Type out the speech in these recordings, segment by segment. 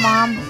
mom.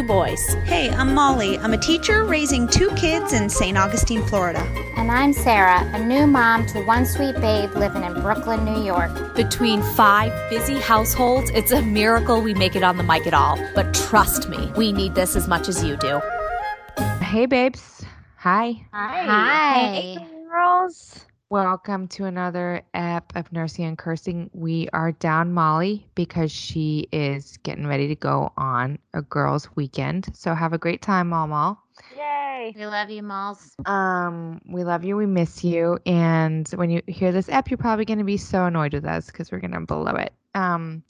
boys. Hey, I'm Molly. I'm a teacher raising two kids in St. Augustine, Florida. And I'm Sarah, a new mom to one sweet babe living in Brooklyn, New York. Between five busy households, it's a miracle we make it on the mic at all. But trust me, we need this as much as you do. Hey, babes. Hi. Hi. Hi. Girls. Welcome to another ep of Nursing and Cursing. We are down Molly because she is getting ready to go on a girls' weekend. So have a great time, Mom. Yay. We love you, Malls. Um, we love you. We miss you. And when you hear this ep, you're probably going to be so annoyed with us because we're going to blow it. Um,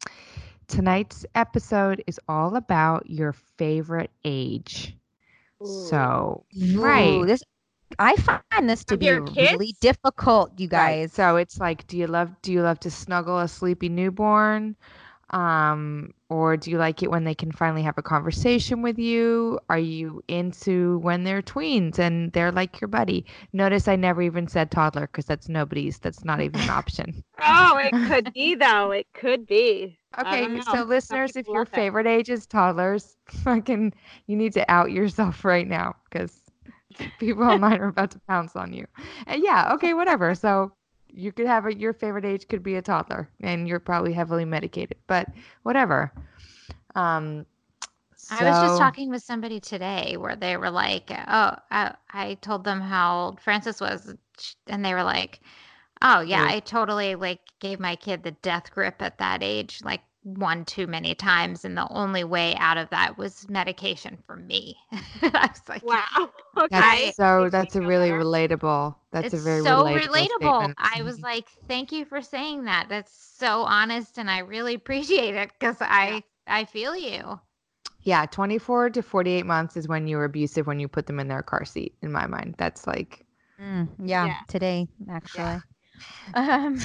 tonight's episode is all about your favorite age. So, right. Ooh, this I find this to be really difficult, you Right. guys. So it's like, do you love do you love to snuggle a sleepy newborn? Um, or do you like it when they can finally have a conversation with you? Are you into when they're tweens and they're like your buddy? Notice I never even said toddler because that's nobody's. That's not even an option. Oh, it could be though. It could be. Okay, so listeners, if your love it. favorite age is toddlers, fucking, you need to out yourself right now because people online are about to pounce on you. And yeah, okay, whatever. So you could have a, your favorite age could be a toddler, and you're probably heavily medicated, but whatever. Um, I was just talking with somebody today where they were like, "Oh, I, I told them how old Francis was," and they were like, "Oh yeah, Right. I totally like gave my kid the death grip at that age, like one too many times, and the only way out of that was medication for me." I was like, Wow. Okay. That's so. That's a really there. relatable. That's it's a very so relatable. relatable. I was like, "Thank you for saying that. That's so honest, and I really appreciate it because I I feel you." Yeah, 24 to 48 months is when you were abusive when you put them in their car seat. In my mind, that's like Mm, yeah, Yeah. today actually. Um,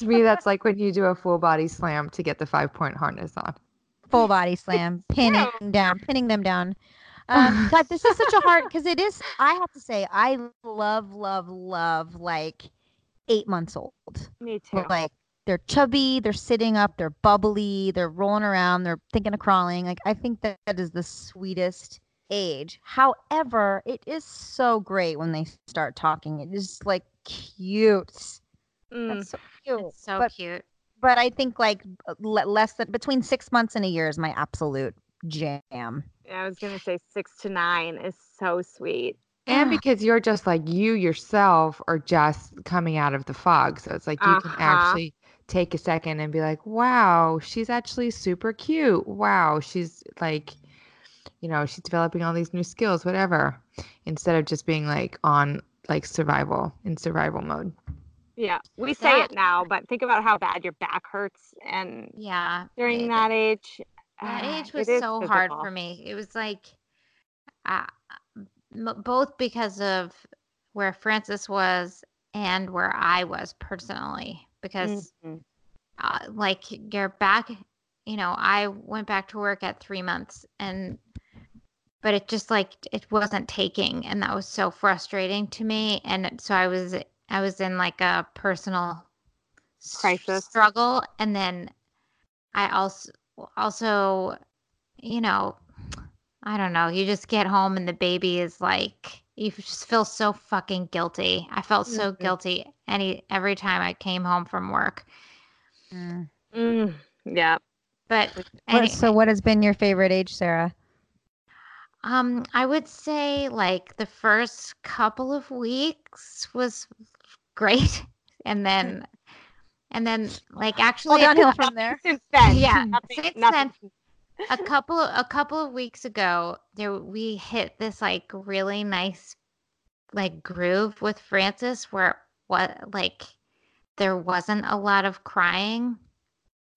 to me. That's like when you do a full body slam to get the five point harness on. full body slam, pinning down, pinning them down. Um, but this is such a hard because it is. I have to say, I love, love, love like eight months old. Me too. Like they're chubby, they're sitting up, they're bubbly, they're rolling around, they're thinking of crawling. Like I think that, that is the sweetest age. However, it is so great when they start talking. It is like cute. Mm. That's so cute. It's so but, cute. but I think like le- less than between six months and a year is my absolute jam. Yeah, I was gonna say six to nine is so sweet. And because you're just like you yourself are just coming out of the fog. So it's like you can Uh-huh. actually take a second and be like, wow, she's actually super cute. Wow, she's like, you know, she's developing all these new skills, whatever, instead of just being like on like survival in survival mode. Yeah, we say That- it now, but think about how bad your back hurts, and Yeah. during it- that age, That ah, age was so hard for me. It was like, uh, m- both because of where Francis was and where I was personally. Because, Mhm. uh, like, your back, you know, I went back to work at three months and, but it just like, it wasn't taking. And that was so frustrating to me. And so I was, I was in like a personal Crisis. struggle. And then I also, also, you know, I don't know. You just get home and the baby is like, you just feel so fucking guilty. I felt so Mhm. guilty any every time I came home from work. Mm. Mm, yeah. But What- any- so, what has been your favorite age, Sarah? um, I would say like the first couple of weeks was great, and then, and then like All actually downhill from there. Since then, Yeah, nothing, since nothing. a couple a couple of weeks ago there we hit this like really nice like groove with Francis where what like there wasn't a lot of crying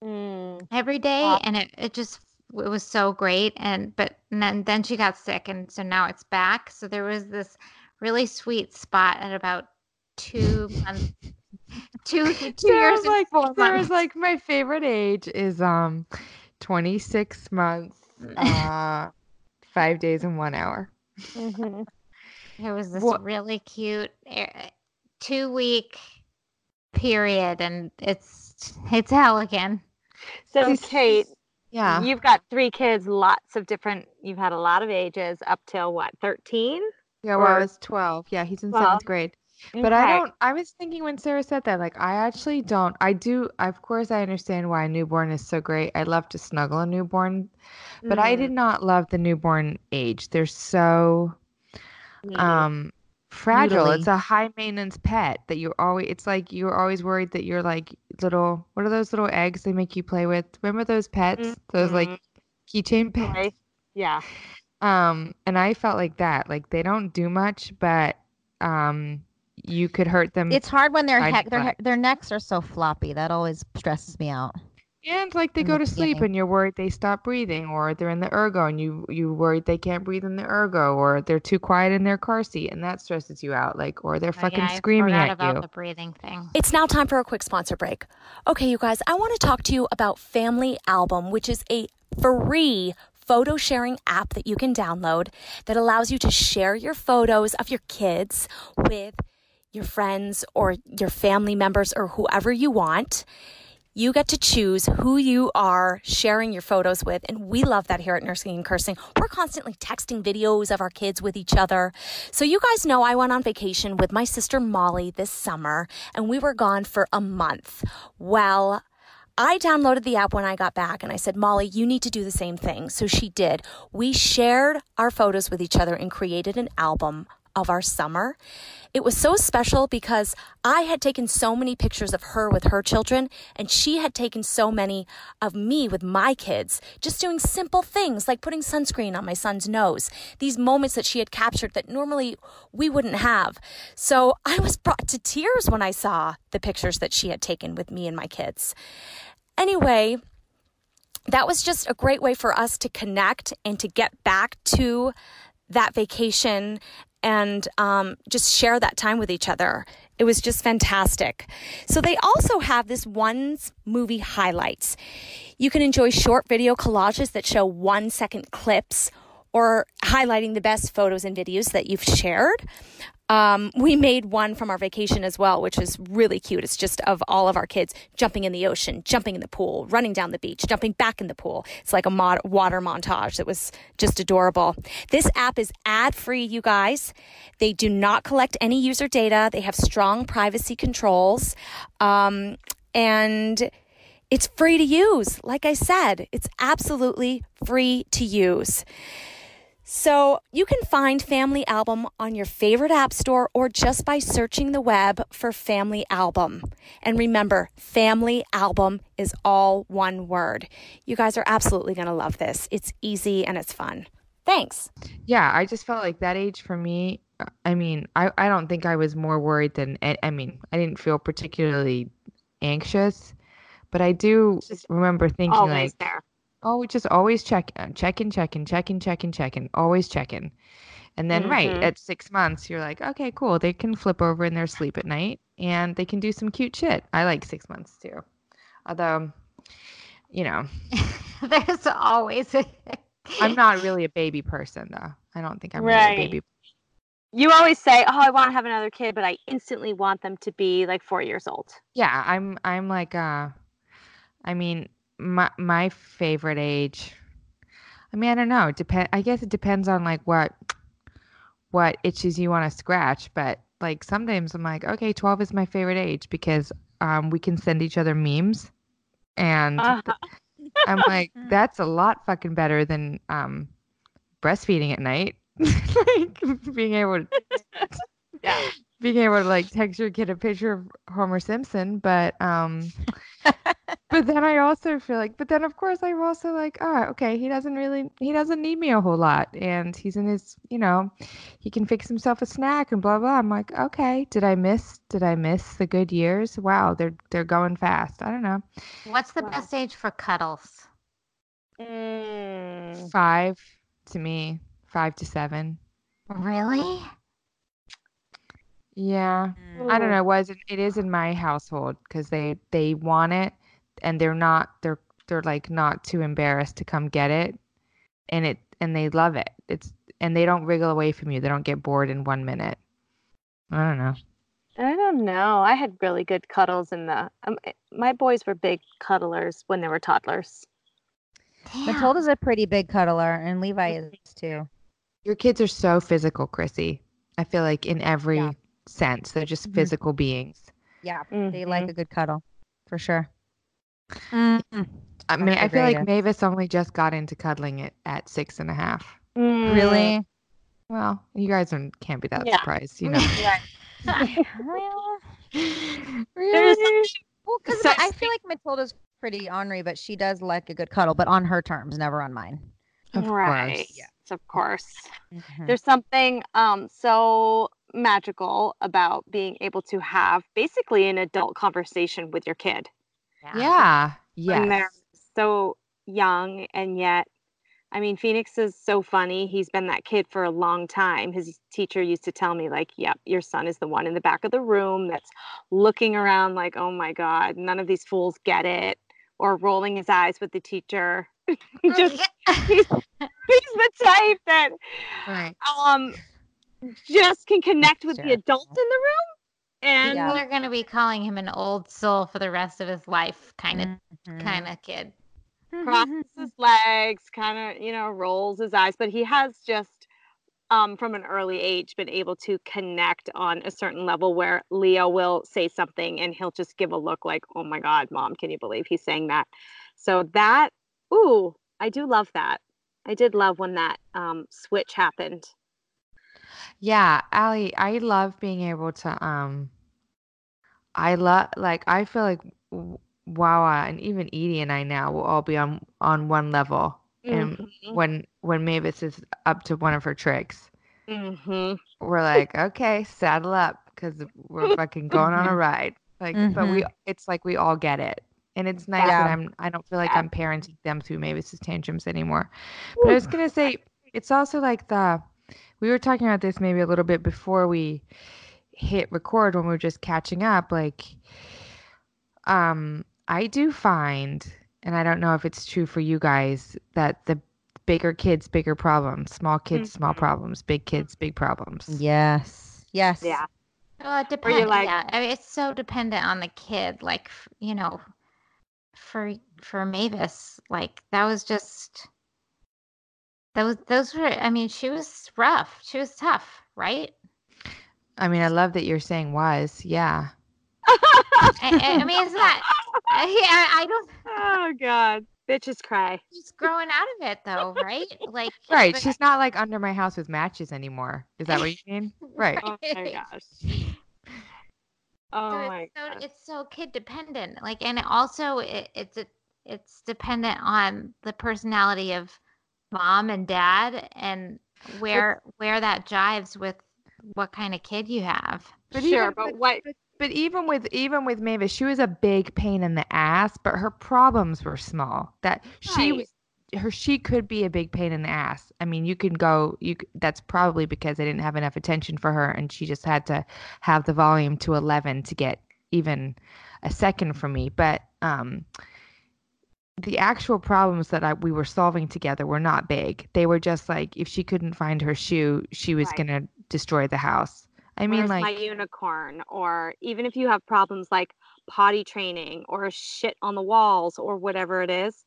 Mm, every day Aw. and it, it just it was so great and but and then, then she got sick and so now it's back so there was this really sweet spot at about two months two two years Sarah's like and four Sarah's months. like my favorite age is um 26 months uh 5 days and 1 hour. Mhm. It was this What- really cute eh, two week period, and it's it's hell again. So, This- Kate, Yeah. you've got three kids, lots of different, you've had a lot of ages up till what, 13? Yeah, well, I was 12. Yeah, he's in 12? 7th grade. But I don't I was thinking when Sarah said that like I actually don't I do of course I understand why a newborn is so great. I love to snuggle a newborn, but I Mhm. did not love the newborn age. They're so um fragile. It's a high maintenance pet that you're always it's like you're always worried that you're like little what are those little eggs they make you play with? Remember those pets? Those like Mhm. keychain pets? Right. Yeah. Um, and I felt like that. Like they don't do much, but um you could hurt them It's hard when their heck their he- their necks are so floppy. That always stresses me out. and like they in go the to sleep and you're worried they stop breathing or they're in the ergo and you you worried they can't breathe in the ergo or they're too quiet in their car seat and that stresses you out like or they're Oh, fucking yeah, screaming forgot at about you. the breathing thing. It's now time for a quick sponsor break. Okay, you guys, I want to talk to you about Family Album, which is a free photo sharing app that you can download that allows you to share your photos of your kids with your friends or your family members or whoever you want. You get to choose who you are sharing your photos with. And we love that here at Nursing and Cursing. We're constantly texting videos of our kids with each other. So, you guys know I went on vacation with my sister Molly this summer, and we were gone for a month. Well, I downloaded the app when I got back and I said, Molly, you need to do the same thing. So she did. We shared our photos with each other and created an album of our summer. It was so special because I had taken so many pictures of her with her children, and she had taken so many of me with my kids, just doing simple things like putting sunscreen on my son's nose. These moments that she had captured that normally we wouldn't have. So I was brought to tears when I saw the pictures that she had taken with me and my kids. Anyway, that was just a great way for us to connect and to get back to that vacation and um, just share that time with each other. It was just fantastic. So, they also have this one's movie highlights. You can enjoy short video collages that show one second clips or highlighting the best photos and videos that you've shared. Um, we made one from our vacation as well, which is really cute. It's just of all of our kids jumping in the ocean, jumping in the pool, running down the beach, jumping back in the pool. It's like a mod- water montage that was just adorable. This app is ad free, you guys. They do not collect any user data, they have strong privacy controls. Um, and it's free to use. Like I said, it's absolutely free to use. So you can find Family Album on your favorite app store or just by searching the web for Family Album. And remember, Family Album is all one word. You guys are absolutely going to love this. It's easy and it's fun. Thanks. Yeah, I just felt like that age for me. uh, I mean, I, I don't think I was more worried than I, I mean, I didn't feel particularly anxious, but I do Just remember thinking Always like, there. Oh, just always check, check in, check in, check in, check in, check in, always check in. And then, right Mhm. at six months, you're like, okay, cool. They can flip over in their sleep at night and they can do some cute shit. I like six months too. Although, you know, There's always a I'm not really a baby person though. I don't think I'm really a baby. You always say, "Oh, I want to have another kid, but I instantly want them to be like 4 years old." Yeah, I'm I'm like uh I mean my my favorite age I mean I don't know, depend I guess it depends on like what what itches you want to scratch, but like sometimes I'm like, okay, 12 is my favorite age because um we can send each other memes and Uh-huh. I'm like that's a lot fucking better than um breastfeeding at night. like being able to Yeah. being able to like text your kid a picture of Homer Simpson, but um but then I also feel like but then of course I'm also like, oh, okay, he doesn't really he doesn't need me a whole lot and he's in his, you know, he can fix himself a snack and blah blah. I'm like, okay, did I miss did I miss the good years? Wow, they're they're going fast. I don't know. What's the Wow. best age for cuddles? Mm. Five to me, five to seven. Really? Yeah, I don't Ooh. know. It was it is in my household because they they want it, and they're not they're they're like not too embarrassed to come get it, and it and they love it. It's and they don't wriggle away from you. They don't get bored in one minute. I don't know. I don't know. I had really good cuddles in the. Um, eh, my boys were big cuddlers when they were toddlers. Matilda's a pretty big cuddler, and Levi is too. Your kids are so physical, Chrissy. I feel like in every Yeah. Sense, they're just Mhm. physical beings. Yeah, they like a good cuddle, for sure. Mm. I mean, I feel like. Mavis only just got into cuddling it at six and a half. Mm. Really? Well, you guys don't, can't be that Yeah. surprised, you know. well, really? well, because So- I feel like Matilda's pretty ornery, but she does like a good cuddle, but on her terms, never on mine. Of right. course. Yes, of course. Mhm. There's something um so magical about being able to have basically an adult conversation with your kid Yeah. when they're so young and yet I mean Phoenix is so funny. He's been that kid for a long time. His teacher used to tell me like, "Yep, your son is the one in the back of the room that's looking around like, "Oh my god, none of these fools get it." Or rolling his eyes with the teacher. Just he's, he's the type that Right. um just can connect with the Sure. adults in the room and Yeah. They're gonna be calling him an old soul for the rest of his life, kind of, Mhm. kind of kid. crosses his legs, kind of, you know, rolls his eyes, but he has just um from an early age been able to connect on a certain level where Leo will say something and he'll just give a look like, "Oh my god, mom, can you believe he's saying that?" So that ooh, I do love that. I did love when that um switch happened. Yeah, Allie, I love being able to um I love like I feel like w- Wawa and even Edie and I now will all be on on one level. And Mhm. when when Mavis is up to one of her tricks, Mhm. we're like, okay, saddle up because we're fucking going on a ride. Like, but we it's like we all get it. And it's nice Yeah. that I'm I don't feel like Yeah. I'm parenting them through Mavis's tantrums anymore. But I was gonna say it's also like the we were talking about this maybe a little bit before we hit record when we were just catching up. Like um I do find, and I don't know if it's true for you guys, that the bigger kids, bigger problems, small kids, small Mhm. problems, big kids, big problems. Yes. Yes. Yeah. Well, it depends. like- yeah, I mean, it's so dependent on the kid. Like, you know, for for Mavis, like that was just those those were. I mean, she was rough. She was tough, right? I mean, I love that you're saying was. Yeah. I, I I mean, it's not. I, I I don't. oh god. Bitches cry. She's growing out of it, though, right? Like, Right. but- She's not like under my house with matches anymore. Is that what you mean? Right. Oh my gosh. Oh so my it's so god. it's so kid dependent like and it also it, it's a, it's dependent on the personality of mom and dad and where where that jives with what kind of kid you have But sure, even- but what But even with even with Mavis, she was a big pain in the ass, but her problems were small. That she Right. was her she could be a big pain in the ass. I mean, you can go you that's probably because I didn't have enough attention for her and she just had to have the volume to 11 to get even a second from me. But um the actual problems that I, we were solving together were not big. They were just like if she couldn't find her shoe, she was Right. going to destroy the house. I mean where's like my unicorn? Or even if you have problems like potty training or shit on the walls or whatever it is,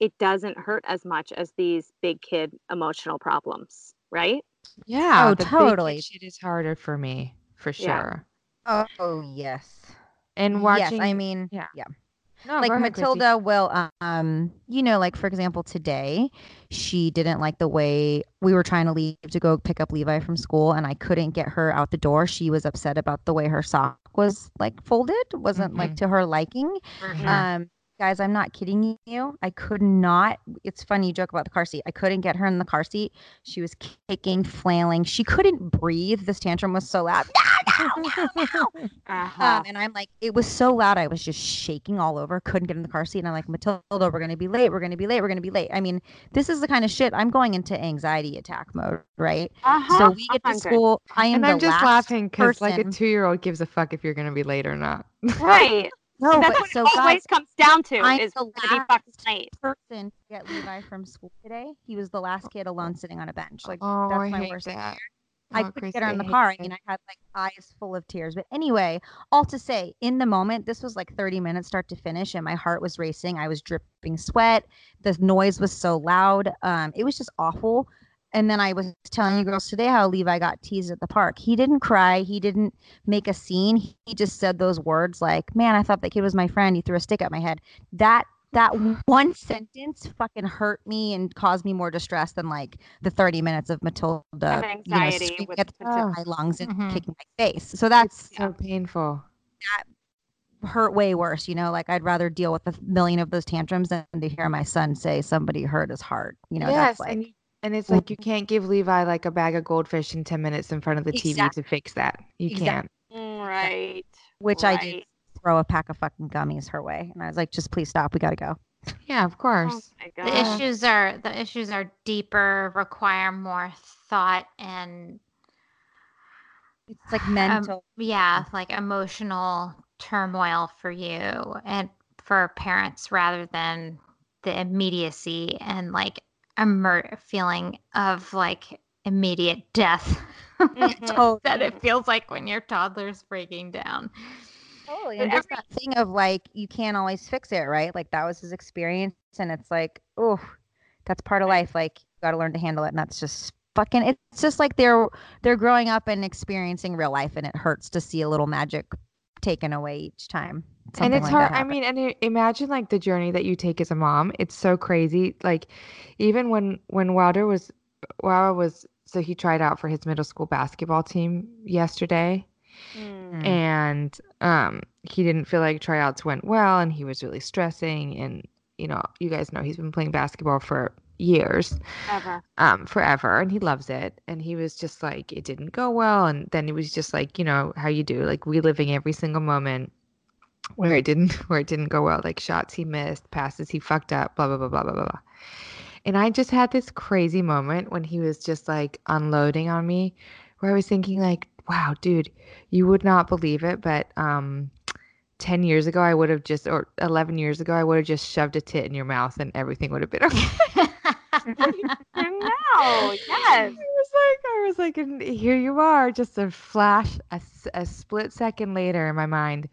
it doesn't hurt as much as these big kid emotional problems, right? Yeah, Oh, the big totally. shit is harder for me, for sure. Oh, oh yes. And watching, Yes, I mean, yeah. yeah. No, like go ahead, Chrissy. Matilda will um you know like for example today she didn't like the way we were trying to leave to go pick up Levi from school and I couldn't get her out the door she was upset about the way her sock was like folded wasn't like Mhm. to her liking Mhm. um guys, I'm not kidding you. I could not. It's funny you joke about the car seat. I couldn't get her in the car seat. She was kicking, flailing. She couldn't breathe. This tantrum was so loud. No, no, no, no. Uh-huh. Um, and I'm like, it was so loud. I was just shaking all over. Couldn't get in the car seat. And I'm like, Matilda, we're gonna be late. We're gonna be late. We're gonna be late. I mean, this is the kind of shit I'm going into anxiety attack mode, right? uh-huh. So we get to 100. school. I am And I'm just last laughing because like a two year old gives a fuck if you're gonna be late or not. Right. No, That's but what so it always guys, comes down to I'm is the we're gonna be last fucking late. person to get Levi from school today. He was the last kid alone sitting on a bench. Like Oh, that's I my hate worst. that. nightmare. I Oh, couldn't Chrissy, get her in the hate car. I mean, I had like eyes full of tears. But anyway, all to say, in the moment, this was like 30 minutes start to finish, and my heart was racing. I was dripping sweat. The noise was so loud. Um, it was just awful. And then I was telling you girls today how Levi got teased at the park. He didn't cry. He didn't make a scene. He just said those words like, "Man, I thought that kid was my friend. He threw a stick at my head." That that one sentence fucking hurt me and caused me more distress than like the 30 minutes of Matilda And you know, anxiety screaming with at the Oh. my lungs and Mhm. kicking my face. So that's It's so painful. That hurt way worse, you know. Like I'd rather deal with a million of those tantrums than to hear my son say somebody hurt his heart. You know, yes, that's like and, it's like you can't give Levi like a bag of goldfish in 10 minutes in front of the TV Exact- to fix that. You Exact- can't. Right. which I did throw a pack of fucking gummies her way, and I was like, just please stop. We gotta go. Yeah, of Oh course. my The issues are the issues are deeper, require more thought and It's like um, mental. yeah, like emotional turmoil for you and for parents rather than the immediacy and like a mer- feeling of like immediate death Mhm. that it feels like when your toddler's breaking down. Totally. But And just that thing of like, you can't always fix it, right? Like that was his experience. And it's like, oh, that's part of life. Like you got to learn to handle it. And that's just fucking, it's just like they're, they're growing up and experiencing real life. And it hurts to see a little magic taken away each time. And it's like hard i mean and imagine like the journey that you take as a mom. It's so crazy. Like even when when wilder was wilder was so he tried out for his middle school basketball team yesterday. Mm. Mm. and um he didn't feel like tryouts went well and he was really stressing and you know you guys know he's been playing basketball for years Ever. um forever and he loves it. And he was just like it didn't go well. And then he was just like you know how you do? Like reliving every single moment where it didn't where it didn't go well like shots he missed passes he fucked up blah blah blah blah blah blah blah and i just had this crazy moment when he was just like unloading on me where i was thinking like wow dude you would not believe it but um 10 years ago i would have just or 11 years ago i would have just shoved a tit in your mouth and everything would have been okay know. Yes. I was like, I was like, and here you are, just a flash, a, a split second later in my mind,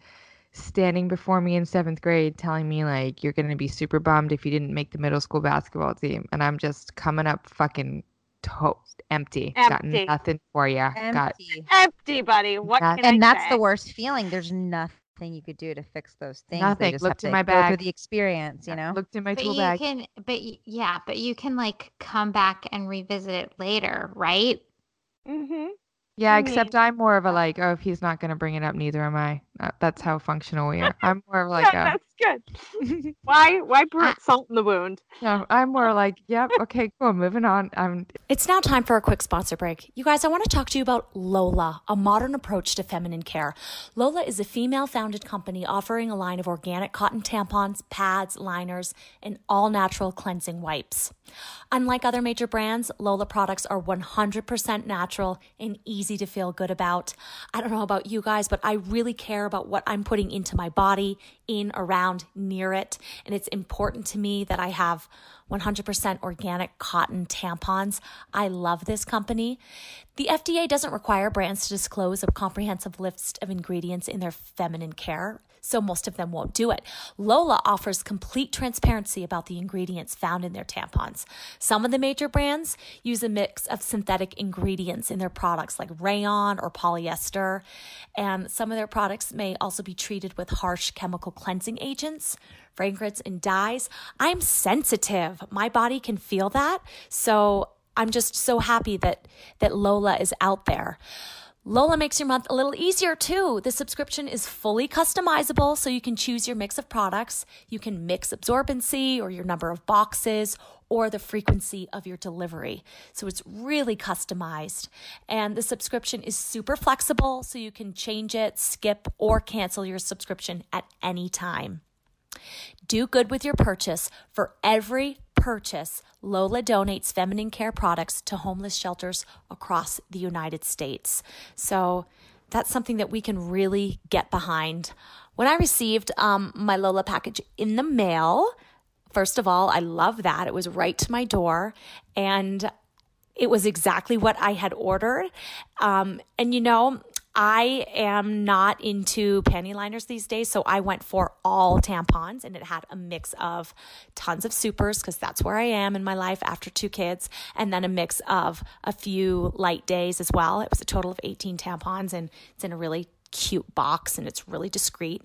standing before me in seventh grade, telling me like you're gonna be super bummed if you didn't make the middle school basketball team, and I'm just coming up fucking toast, empty, got nothing for you, got Empty. Empty, buddy. What That- can I and that's say? the worst feeling. There's nothing you could do to fix those things. Nothing. They just Looked have in to my go through bag. the experience, you know? looked in my But tool you bag. can, but yeah, but you can like come back and revisit it later, right? Mm-hmm. Yeah, I except mean- I'm more of a like, oh, if he's not gonna bring it up, neither am I. Uh, That's how functional we are. I'm more of like yeah, a. that's good. why? Why put salt in the wound? No, I'm more like, yep, okay, cool, moving on. I'm It's now time for a quick sponsor break. You guys, I want to talk to you about Lola, a modern approach to feminine care. Lola is a female founded company offering a line of organic cotton tampons, pads, liners, and all natural cleansing wipes. Unlike other major brands, Lola products are 100% natural and easy to feel good about. I don't know about you guys, but I really care about what I'm putting into my body, in, around, near it. And it's important to me that I have 100% organic cotton tampons. I love this company. The FDA doesn't require brands to disclose a comprehensive list of ingredients in their feminine care, so most of them won't do it. Lola offers complete transparency about the ingredients found in their tampons. Some of the major brands use a mix of synthetic ingredients in their products like rayon or polyester, and some of their products may also be treated with harsh chemical cleansing agents fragrance and dyes. I'm sensitive. My body can feel that. So I'm just so happy that that Lola is out there. Lola makes your month a little easier too. The subscription is fully customizable, so you can choose your mix of products. You can mix absorbency or your number of boxes or the frequency of your delivery. So it's really customized. And the subscription is super flexible, so you can change it, skip, or cancel your subscription at any time. Do good with your purchase. For every purchase, Lola donates feminine care products to homeless shelters across the United States. So that's something that we can really get behind. When I received um, my Lola package in the mail, first of all, I love that. It was right to my door and it was exactly what I had ordered. Um, and you know, I am not into panty liners these days, so I went for all tampons and it had a mix of tons of supers because that's where I am in my life after two kids, and then a mix of a few light days as well. It was a total of 18 tampons and it's in a really cute box and it's really discreet.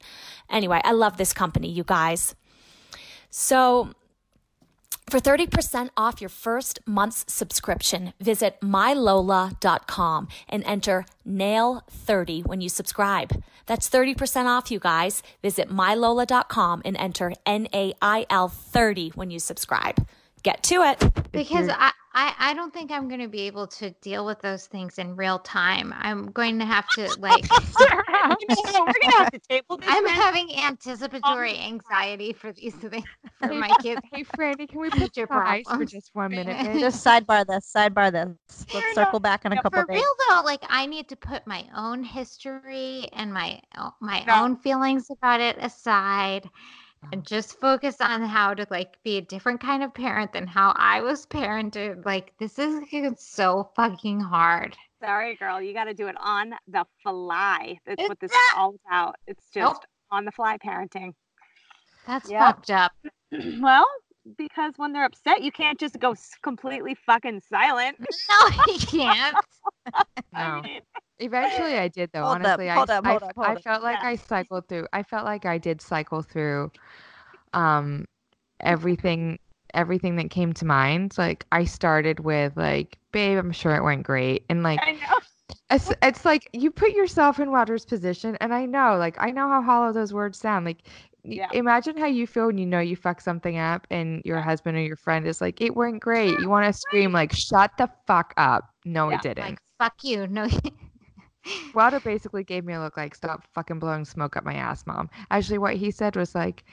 Anyway, I love this company, you guys. So, for 30% off your first month's subscription, visit mylola.com and enter NAIL30 when you subscribe. That's 30% off, you guys. Visit mylola.com and enter NAIL30 when you subscribe. Get to it. Because I, I, I don't think I'm going to be able to deal with those things in real time. I'm going to have to like. We're gonna have to table this. I'm man. having um, anticipatory anxiety for these things for Hey, my kids. Hey, Franny, can we put your Future ice for just one minute? Yeah. Just sidebar this, sidebar this. Let's no, circle back in a no, couple For days. real though, like I need to put my own history and my uh, my No. own feelings about it aside. And mm. just focus on how to like be a different kind of parent than how I was parented. Like this is so fucking hard. Sorry, girl. You got to do it on the fly. That's It's what this is all about. It's just Nope. on the fly parenting. That's Yep. fucked up. well, because when they're upset, you can't just go completely fucking silent. No, you can't. I mean, Eventually, I did though. Hold up, Honestly, hold I, up, I, up, I up. felt like Yeah. I cycled through. I felt like I did cycle through, um, everything, everything that came to mind. Like I started with like, babe, I'm sure it went great, and like I know. it's, it's like you put yourself in Walter's position, and I know, like I know how hollow those words sound. Like, Yeah. imagine how you feel when you know you fucked something up, and your husband or your friend is like, "It went great." You want to scream like, "Shut the fuck up!" No, Yeah, it didn't. Like fuck you. No. Walter basically gave me a look like, "Stop fucking blowing smoke up my ass, mom." Actually, what he said was like,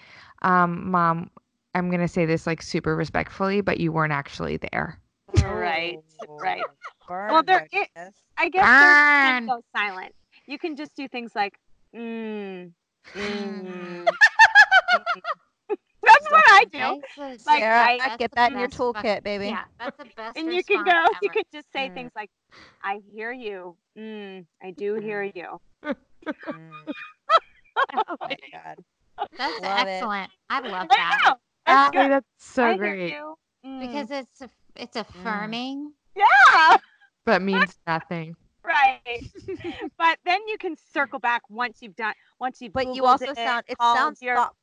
um, "Mom, I'm gonna say this like super respectfully, but you weren't actually there." Right, right. Burn, Well, there Marcus. i- I guess there you Burn. can go silent. You can just do things like, mm, mm. That's what I do. Like, Sarah, I- that's get that in your toolkit, baby. Yeah, that's the best. And you can go, response you ever. could just say Mm. things like, I hear you. Mm, I do hear you. Mm, oh my God. That's Love it. excellent. I love I that know. That's Hey, good. that's so I great. Mm. because it's aff- it's affirming. yeah, but means nothing. right. but then you can circle back once you've done, once you've But you also it, sound it sounds your, thoughtful.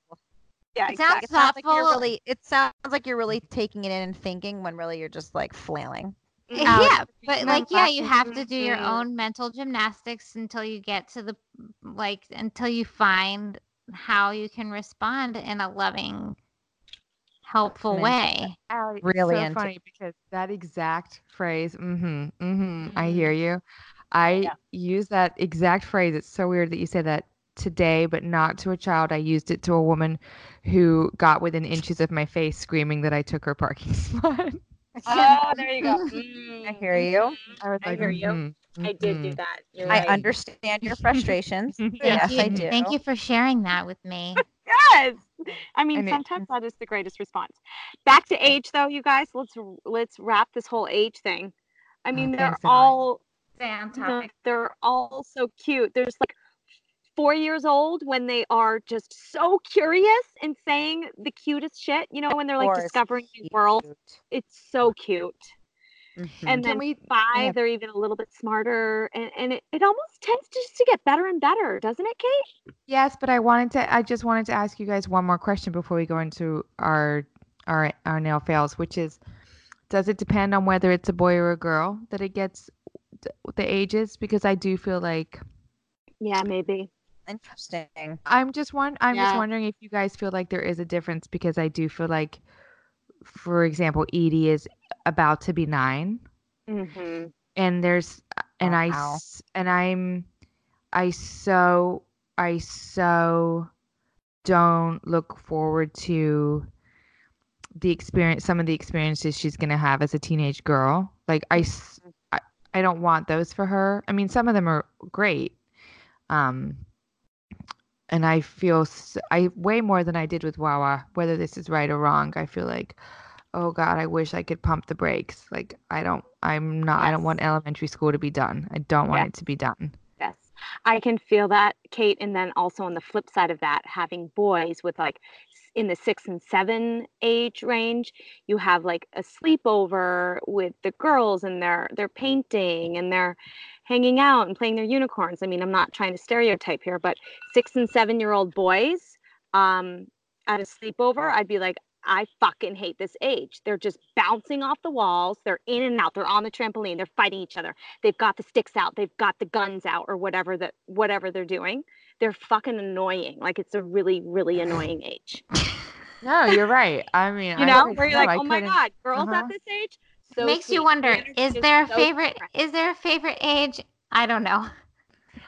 Yeah, It sounds exactly. It sounds like you're thoughtful. really it sounds like you're really taking it in and thinking when really you're just like flailing. Mm. Out Yeah, but like yeah, you have to do your own mental gymnastics until you get to the like until you find how you can respond in a loving helpful way. Allie, Really so funny because that exact phrase, mm-hmm, mm-hmm, I hear you. I Yeah. use that exact phrase. It's so weird that you say that today, but not to a child. I used it to a woman who got within inches of my face screaming that I took her parking spot. Oh, there you go. I Mm, hear you. I was I like, hear you. "Mhm, I did do mhm." that. You're I right. understand your frustrations. Thank yes, you. I do. Thank you for sharing that with me. Yes. I mean, And it- sometimes that is the greatest response. Back to age, though, you guys. Let's let's wrap this whole age thing. I mean, they're all fantastic. they're, they're all so cute. There's like four years old when they are just so curious and saying the cutest shit. You know, when they're like discovering new world. It's so cute. Mhm. And Can then we- five, yeah. they're even a little bit smarter, and, and it, it almost tends to just to get better and better, doesn't it, Kate? Yes, but I wanted to. I just wanted to ask you guys one more question before we go into our our our nail fails, which is, does it depend on whether it's a boy or a girl that it gets the ages because I do feel like Yeah, maybe. Interesting. I'm just one. I'm just wondering if you guys feel like there is a difference because I do feel like, for example, Edie is about to be nine, hmm and there's and I Wow. and I'm I so I so don't look forward to the experience some of the experiences she's going to have as a teenage girl. Like I, I i don't want those for her. I mean, some of them are great. Um and I feel I way more than I did with Wawa, whether this is right or wrong. I feel like oh god, I wish I could pump the brakes. Like I don't I'm not I don't want elementary school to be done. I don't want Yeah. it to be done. Yes. I can feel that, Kate. And then also on the flip side of that, having boys with like in the six and seven age range, you have like a sleepover with the girls and they're they're painting and they're hanging out and playing their unicorns. I mean, I'm not trying to stereotype here, but six and seven year old boys um, at a sleepover, I'd be like, I fucking hate this age. They're just bouncing off the walls. They're in and out. They're on the trampoline. They're fighting each other they've got the sticks out they've got the guns out or whatever that whatever they're doing they're fucking annoying like it's a really really annoying age No, you're right. I mean, you know could- where you're no, like I oh my couldn't- god girls uh-huh. at this age so Makes you sweet. The wonder: is there a so favorite? different. Is there a favorite age? I don't know.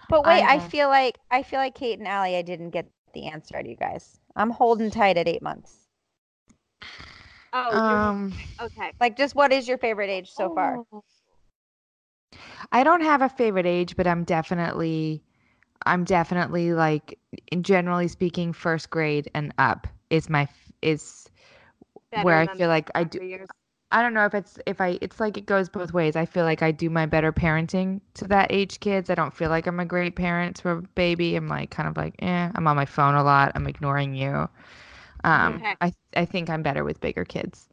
But wait, I, know. feel like I feel like Kate and Allie, I didn't get the answer out of you guys. I'm holding tight at eight months. Oh Um okay Like, just what is your favorite age so far? Oh. I don't have a favorite age, but I'm definitely I'm definitely like in generally speaking first grade and up is my is Better where I feel like I do years. I don't know if it's if I it's like it goes both ways. I feel like I do my better parenting to that age kids. I don't feel like I'm a great parent to a baby. I'm like kind of like, eh, I'm on my phone a lot. I'm ignoring you. Um Okay. I I think I'm better with bigger kids.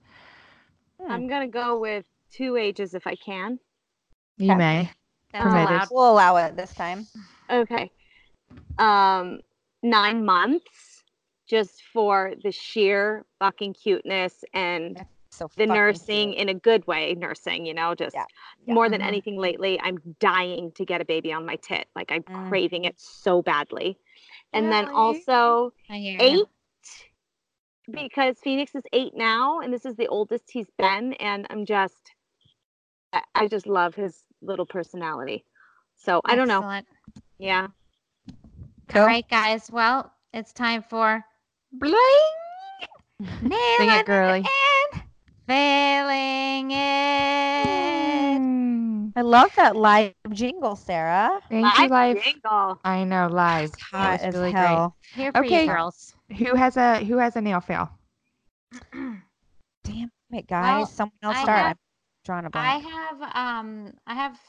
i'm gonna go with two ages if i can You Okay. may. Allowed. We'll allow it this time. okay um nine months just for the sheer fucking cuteness and So the nursing cute. in a good way nursing you know just Yeah, yeah. more than Mhm. anything lately i'm dying to get a baby on my tit like i'm Mm. craving it so badly and then also eight you. Because phoenix is eight now and this is the oldest he's been and i'm just i, I just love his little personality so i don't know yeah Cool. All right, guys. Well, it's time for bling. Nailing Sing it, girly. and failing it. Mm. I love that live jingle, Sarah. Thank you, Live live. jingle. I know, live. It's That hot was as really hell. Here for Okay. you, girls. Great. Who has a who has a nail fail? Damn it, guys. Well, Someone else I start. have- I'm drawing a I blank. have um I have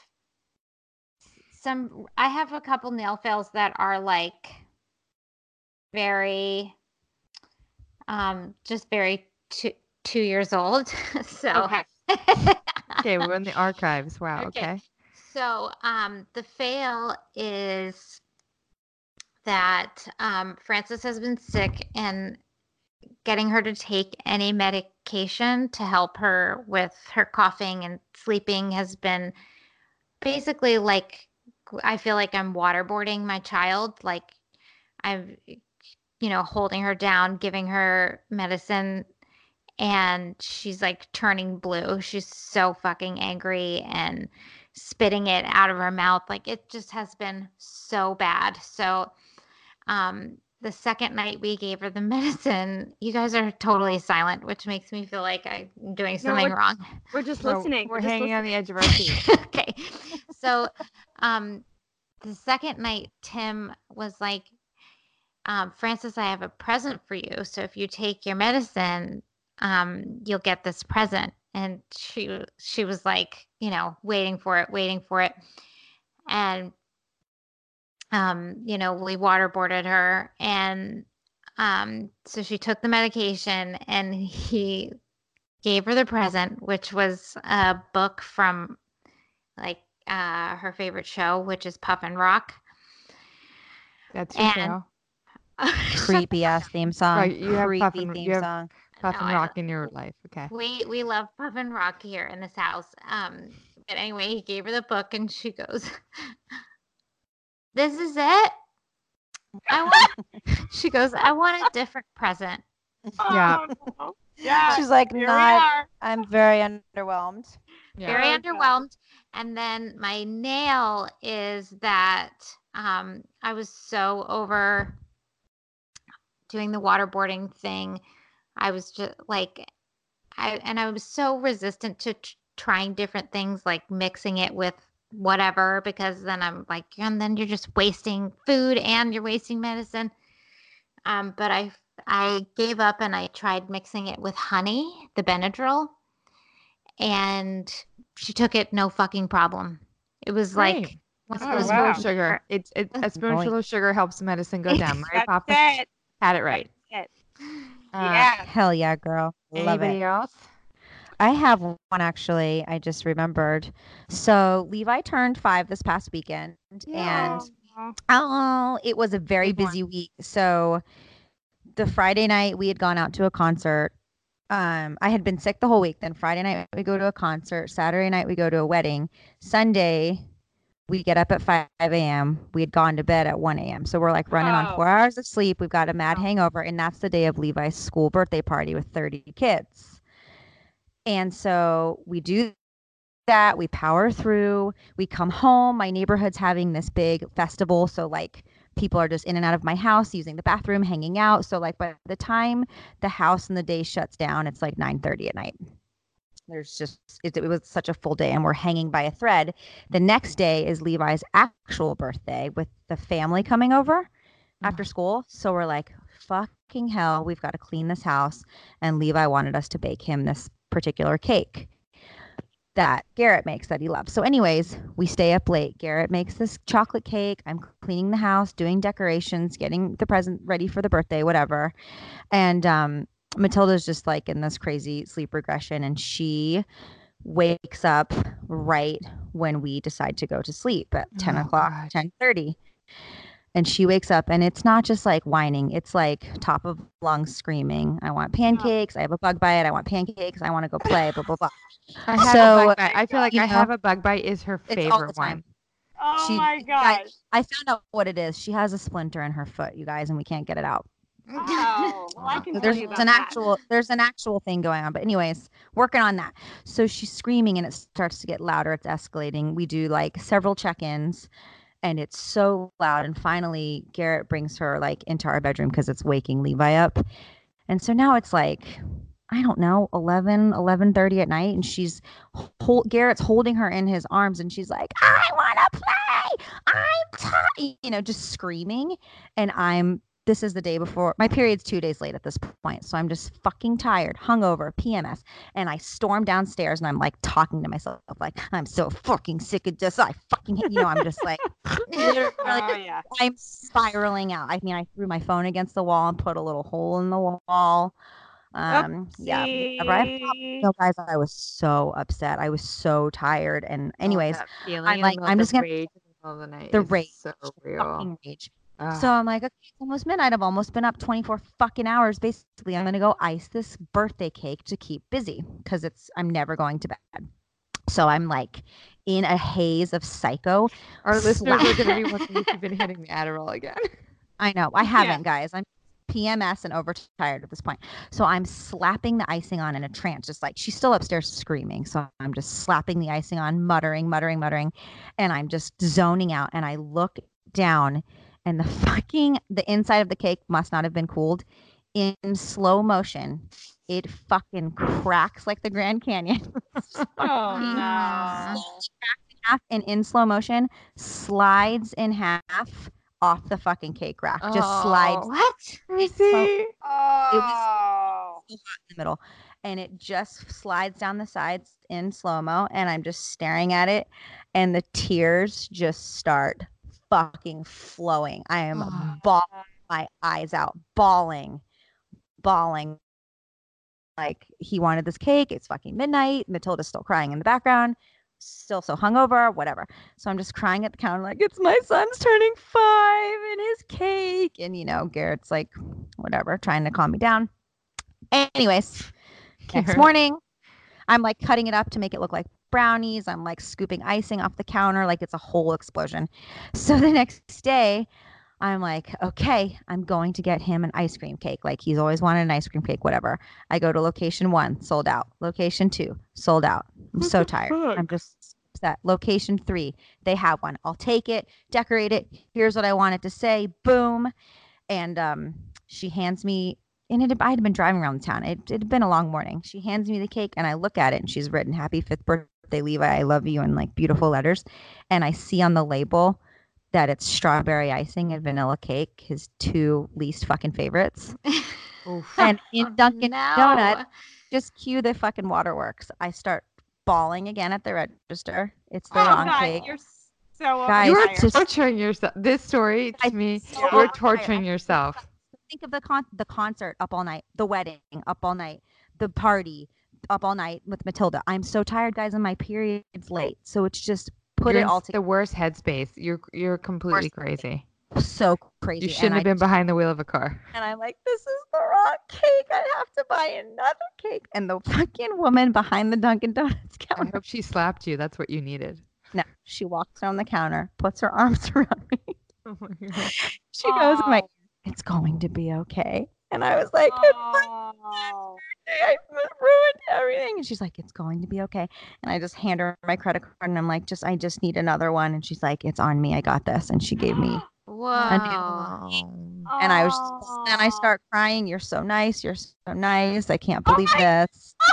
some I have a couple nail fails that are like very um just very two two years old. so Okay. Okay, we're in the archives. Wow. Okay. Okay. So um, the fail is that um, Frances has been sick and getting her to take any medication to help her with her coughing and sleeping has been basically like I feel like I'm waterboarding my child. Like I'm, you know, holding her down, giving her medicine and she's like turning blue. She's so fucking angry and spitting it out of her mouth. Like it just has been so bad. So um the second night we gave her the medicine, you guys are totally silent, which makes me feel like I'm doing something we're- wrong. we're just We're- listening We're, just hanging on the edge of our seat. okay. So um the second night Tim was like um, Francis, I have a present for you. So if you take your medicine, um, you'll get this present. And she she was like, you know, waiting for it, waiting for it. And um, you know, we waterboarded her and um, so she took the medication and he gave her the present, which was a book from like uh, her favorite show, which is Puffin Rock. That's your And- fail. Creepy ass theme song. Right, you have Creepy Puff and- theme you have- song. Puff No, and I rock in your life. Okay. We we love Puffin Rock here in this house. Um, but anyway, he gave her the book and she goes, This is it? I want she goes, I want a different present. Yeah. Oh, no. Yeah. She's like, here not. I'm very underwhelmed. Very Oh, God. underwhelmed. And then my nail is that um I was so over doing the waterboarding thing. I was just like I and I was so resistant to tr- trying different things like mixing it with whatever because then I'm like and then you're just wasting food and you're wasting medicine. Um but I I gave up and I tried mixing it with honey, the Benadryl, and she took it no fucking problem. It was like Great. A one of Oh, spoonful those wow. of sugar. It's it, a spoonful of sugar helps medicine go down. Right, That's Papa? it. Had it right. That's it. Uh, yeah. Hell yeah, girl. Love Anybody it. else? I have one actually. I just remembered. So Levi turned five this past weekend, and oh, it was a very busy week. So the Friday night we had gone out to a concert. Um, I had been sick the whole week. Then Friday night we go to a concert. Saturday night we go to a wedding. Sunday we get up at 5 a.m. We had gone to bed at 1 a.m. So we're like running Oh. on four hours of sleep. We've got a mad hangover, and that's the day of Levi's school birthday party with 30 kids. And so we do that. We power through. We come home. My neighborhood's having this big festival. So, like, people are just in and out of my house using the bathroom, hanging out. So, like, by the time the house and the day shuts down, it's like 9 30 at night. There's just, it, it was such a full day, and we're hanging by a thread. The next day is Levi's actual birthday with the family coming over after school. So, we're like, fucking hell, we've got to clean this house. And Levi wanted us to bake him this particular cake that Garrett makes that he loves. So, anyways, we stay up late. Garrett makes this chocolate cake. I'm cleaning the house, doing decorations, getting the present ready for the birthday, whatever. And um, Matilda's just like in this crazy sleep regression, and she wakes up right when we decide to go to sleep at 10 Oh, o'clock, God. 10 30 and she wakes up and it's not just like whining it's like top of lungs screaming i want pancakes i have a bug bite i want pancakes i want to go play blah blah blah I have So, a bug bite. I feel like you I know, have a bug bite is her it's all the favorite time. one. Oh She- my you gosh. guys, i found out what it is she has a splinter in her foot you guys and we can't get it out Oh, well, I can So there's an that. actual there's an actual thing going on but anyways working on that so she's screaming and it starts to get louder it's escalating we do like several check-ins and it's so loud and finally garrett brings her like into our bedroom because it's waking levi up. And so now it's like i don't know 11 11.30 at night and she's garrett's holding her in his arms and she's like i want to play! I'm tired you know just screaming and i'm this is the day before my period's two days late at this point so i'm just fucking tired hungover pms and i storm downstairs and i'm like talking to myself like i'm so fucking sick of this i fucking hate you know i'm just like Oh yeah. i'm spiraling out i mean i threw my phone against the wall and put a little hole in the wall um yeah whenever I no guys i was so upset i was so tired and anyways that I'm like, I'm just gonna- rage the of the night. the is rage, so real. fucking rage Ugh. So I'm like, okay, it's almost midnight. I've almost been up 24 fucking hours. Basically, I'm gonna go ice this birthday cake to keep busy because it's I'm never going to bed. So I'm like in a haze of psycho. our listeners are to be wondering if you've been hitting the Adderall again. I know I haven't, guys. I'm PMS and overtired at this point. So I'm slapping the icing on in a trance, just like she's still upstairs screaming. So I'm just slapping the icing on, muttering, muttering, muttering, and I'm just zoning out. And I look down, and the fucking the inside of the cake must not have been cooled. In slow motion, it fucking cracks like the Grand Canyon. Oh no. in half and in slow motion slides in half off the fucking cake rack. Just slides Oh, What? Lucy. Oh. in the middle and it just slides down the sides in slow mo and i'm just staring at it and the tears just start fucking flowing. I am Oh. bawling my eyes out bawling bawling. Like he wanted this cake it's fucking midnight matilda's still crying in the background still so hungover whatever. So i'm just crying at the counter like it's my son's turning five and his cake and you know garrett's like whatever trying to calm me down. Anyways, next morning, I'm like cutting it up to make it look like brownies. I'm like scooping icing off the counter, like it's a whole explosion. So the next day, I'm like, okay, I'm going to get him an ice cream cake. Like he's always wanted an ice cream cake, whatever. I go to location one, sold out. Location two, sold out. I'm so tired. I'm just upset. Location three, they have one. I'll take it, decorate it. Here's what I wanted to say. Boom. And um, she hands me, and it, I had been driving around the town. It, it had been a long morning. She hands me the cake, and I look at it, and she's written "Happy fifth birthday, Levi. I love you" in like beautiful letters. And I see on the label that it's strawberry icing and vanilla cake, his two least fucking favorites. and in Dunkin' no. Donuts, just cue the fucking waterworks. I start bawling again at the register. It's the oh wrong God, cake. you're so Guys, You are torturing yourself. This story I to me, so you're tired. torturing yourself. Think of the con the concert up all night, the wedding up all night, the party up all night with Matilda. I'm so tired, guys, and my period's late. So it's just put you're it all all the worst headspace. You're you're completely Worst crazy. together. So crazy. You shouldn't and have I been behind the wheel of a car. And I'm like, this is the wrong cake. I have to buy another cake. And the fucking woman behind the Dunkin' Donuts counter. I hope she slapped you. That's what you needed. No, she walks around the counter, puts her arms around me. Oh. She goes, "My, Oh. it's going to be okay." And I was like, Oh. I ruined everything." And she's like, "It's going to be okay." And I just hand her my credit card, and I'm like, "Just, I just need another one." And she's like, "It's on me. I got this." And she gave me. Whoa. And I was, just, then I start crying. You're so nice. You're so nice. I can't Oh believe my this.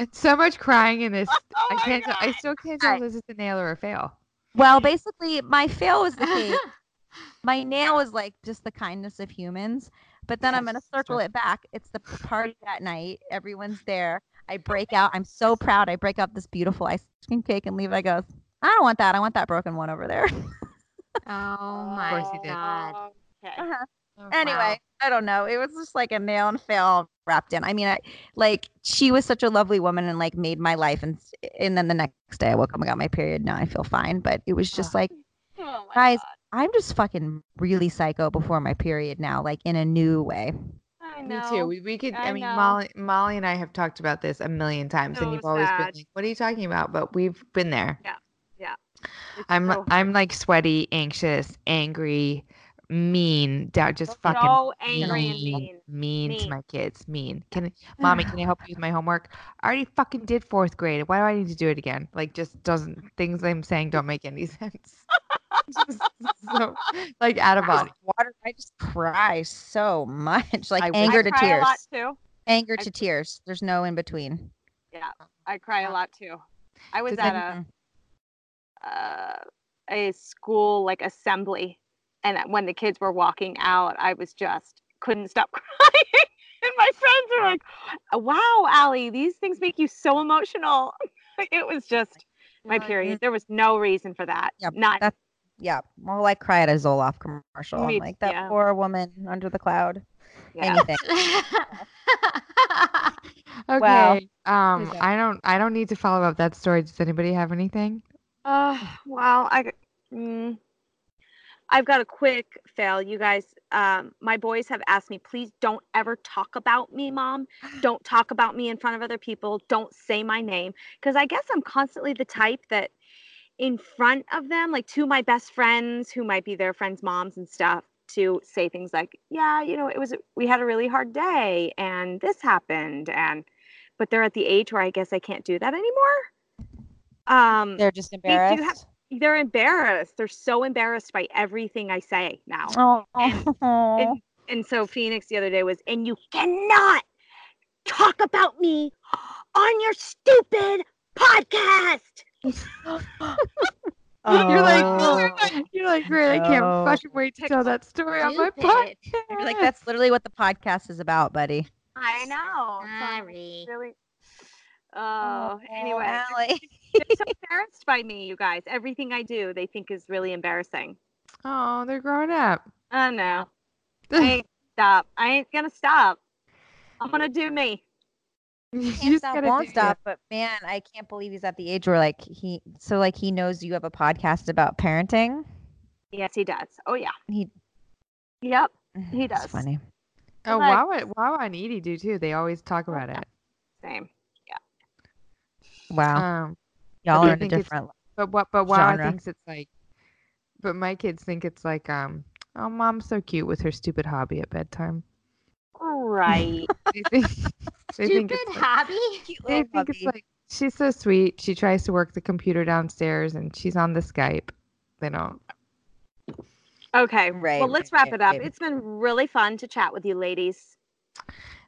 It's so much crying in this. Oh I can't. tell- I still can't tell Right. if this is a nail or a fail. Well, basically, my fail was the cake. my nail was like just the kindness of humans. But then I'm gonna circle sure. it back. It's the party that night. Everyone's there. I break out. I'm so proud. I break out this beautiful ice cream cake, and Levi goes, "I don't want that. I want that broken one over there." Oh my course he did. god. Okay. Uh-huh. Oh, anyway, I don't know. It was just like a nail and fail wrapped in. I mean, I like she was such a lovely woman and like made my life. And and then the next day I woke up and got my period. Now I feel fine. But it was just like Oh my Guys, God. I'm just fucking really psycho before my period now, like in a new way. I know. Me too. We, we could. I, I mean, know. Molly, Molly and I have talked about this a million times, and you've always been like, "What are you talking about?" But we've been there. Yeah, yeah. It's I'm so I'm like sweaty, anxious, angry, mean, down, just fucking so angry and mean, mean. mean to my kids. Mean. Can mommy? Can I help you with my homework? I already fucking did fourth grade. Why do I need to do it again? Like, just doesn't things I'm saying don't make any sense. Just so, like out of body. Water, I just cry so much, like I anger I to cry tears, a lot too. anger I- to tears. There's no in between. Yeah, I cry a lot too. I was Does at a uh, a school like assembly, and when the kids were walking out, I was just couldn't stop crying. and my friends were like, "Wow, Allie, these things make you so emotional." it was just my period. There was no reason for that. Yep, Not that's- Yeah, well, I cry at a Zoloft commercial. Me- I'm like that yeah. poor woman under the cloud. yeah. Anything. Okay. Well, um, who's? I don't. I don't need to follow up that story. Does anybody have anything? Uh, well, I, mm, I've got a quick fail. You guys, um, my boys have asked me, please don't ever talk about me, mom. Don't talk about me in front of other people. Don't say my name. Because I guess I'm constantly the type that in front of them, like to my best friends who might be their friends' moms and stuff, to say things like, yeah, you know, it was, we had a really hard day and this happened. And, but they're at the age where I guess I can't do that anymore. Um, They're just embarrassed. have- they're embarrassed. They're so embarrassed by everything I say now. Oh, And, and so Phoenix the other day was, and you cannot talk about me on your stupid podcast. You're like, Oh. you're like, great. I can't No. fucking wait to tell that story on my podcast. You're like that's literally what the podcast is about, buddy. I know. I'm Sorry. really. Oh, oh anyway, Allie. they're so embarrassed by me, you guys. Everything I do, they think is really embarrassing. Oh, they're growing up. Oh no, I ain't stop. I ain't gonna stop. I'm gonna do me. You Can't just stop, won't do- stop. But man, I can't believe he's at the age where like he so like he knows you have a podcast about parenting. Yes, he does. Oh yeah. He Yep. He It's does. funny. Oh, Like- wow, it- wow, and Edie do too. They always talk about it. Same. Yeah. Wow. Um, Y'all are in a different. But what? But wow, genre. think it's like. But my kids think it's like um. Oh, mom's so cute with her stupid hobby at bedtime. Right. They think, they think Stupid it's like, hobby. they think it's like she's so sweet. She tries to work the computer downstairs and she's on the Skype. They don't. Okay. Right, Well, let's wrap right, it up. right. It's been really fun to chat with you, ladies.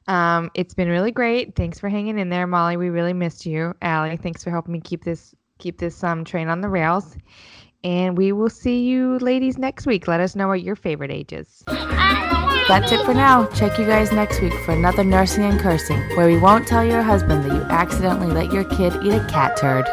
Um, it's been really great. Thanks for hanging in there, Molly. We really missed you. Allie, thanks for helping me keep this keep this um train on the rails. And we will see you ladies next week. Let us know what your favorite age is. That's it for now. Check you guys next week for another Nursing and Cursing, where we won't tell your husband that you accidentally let your kid eat a cat turd.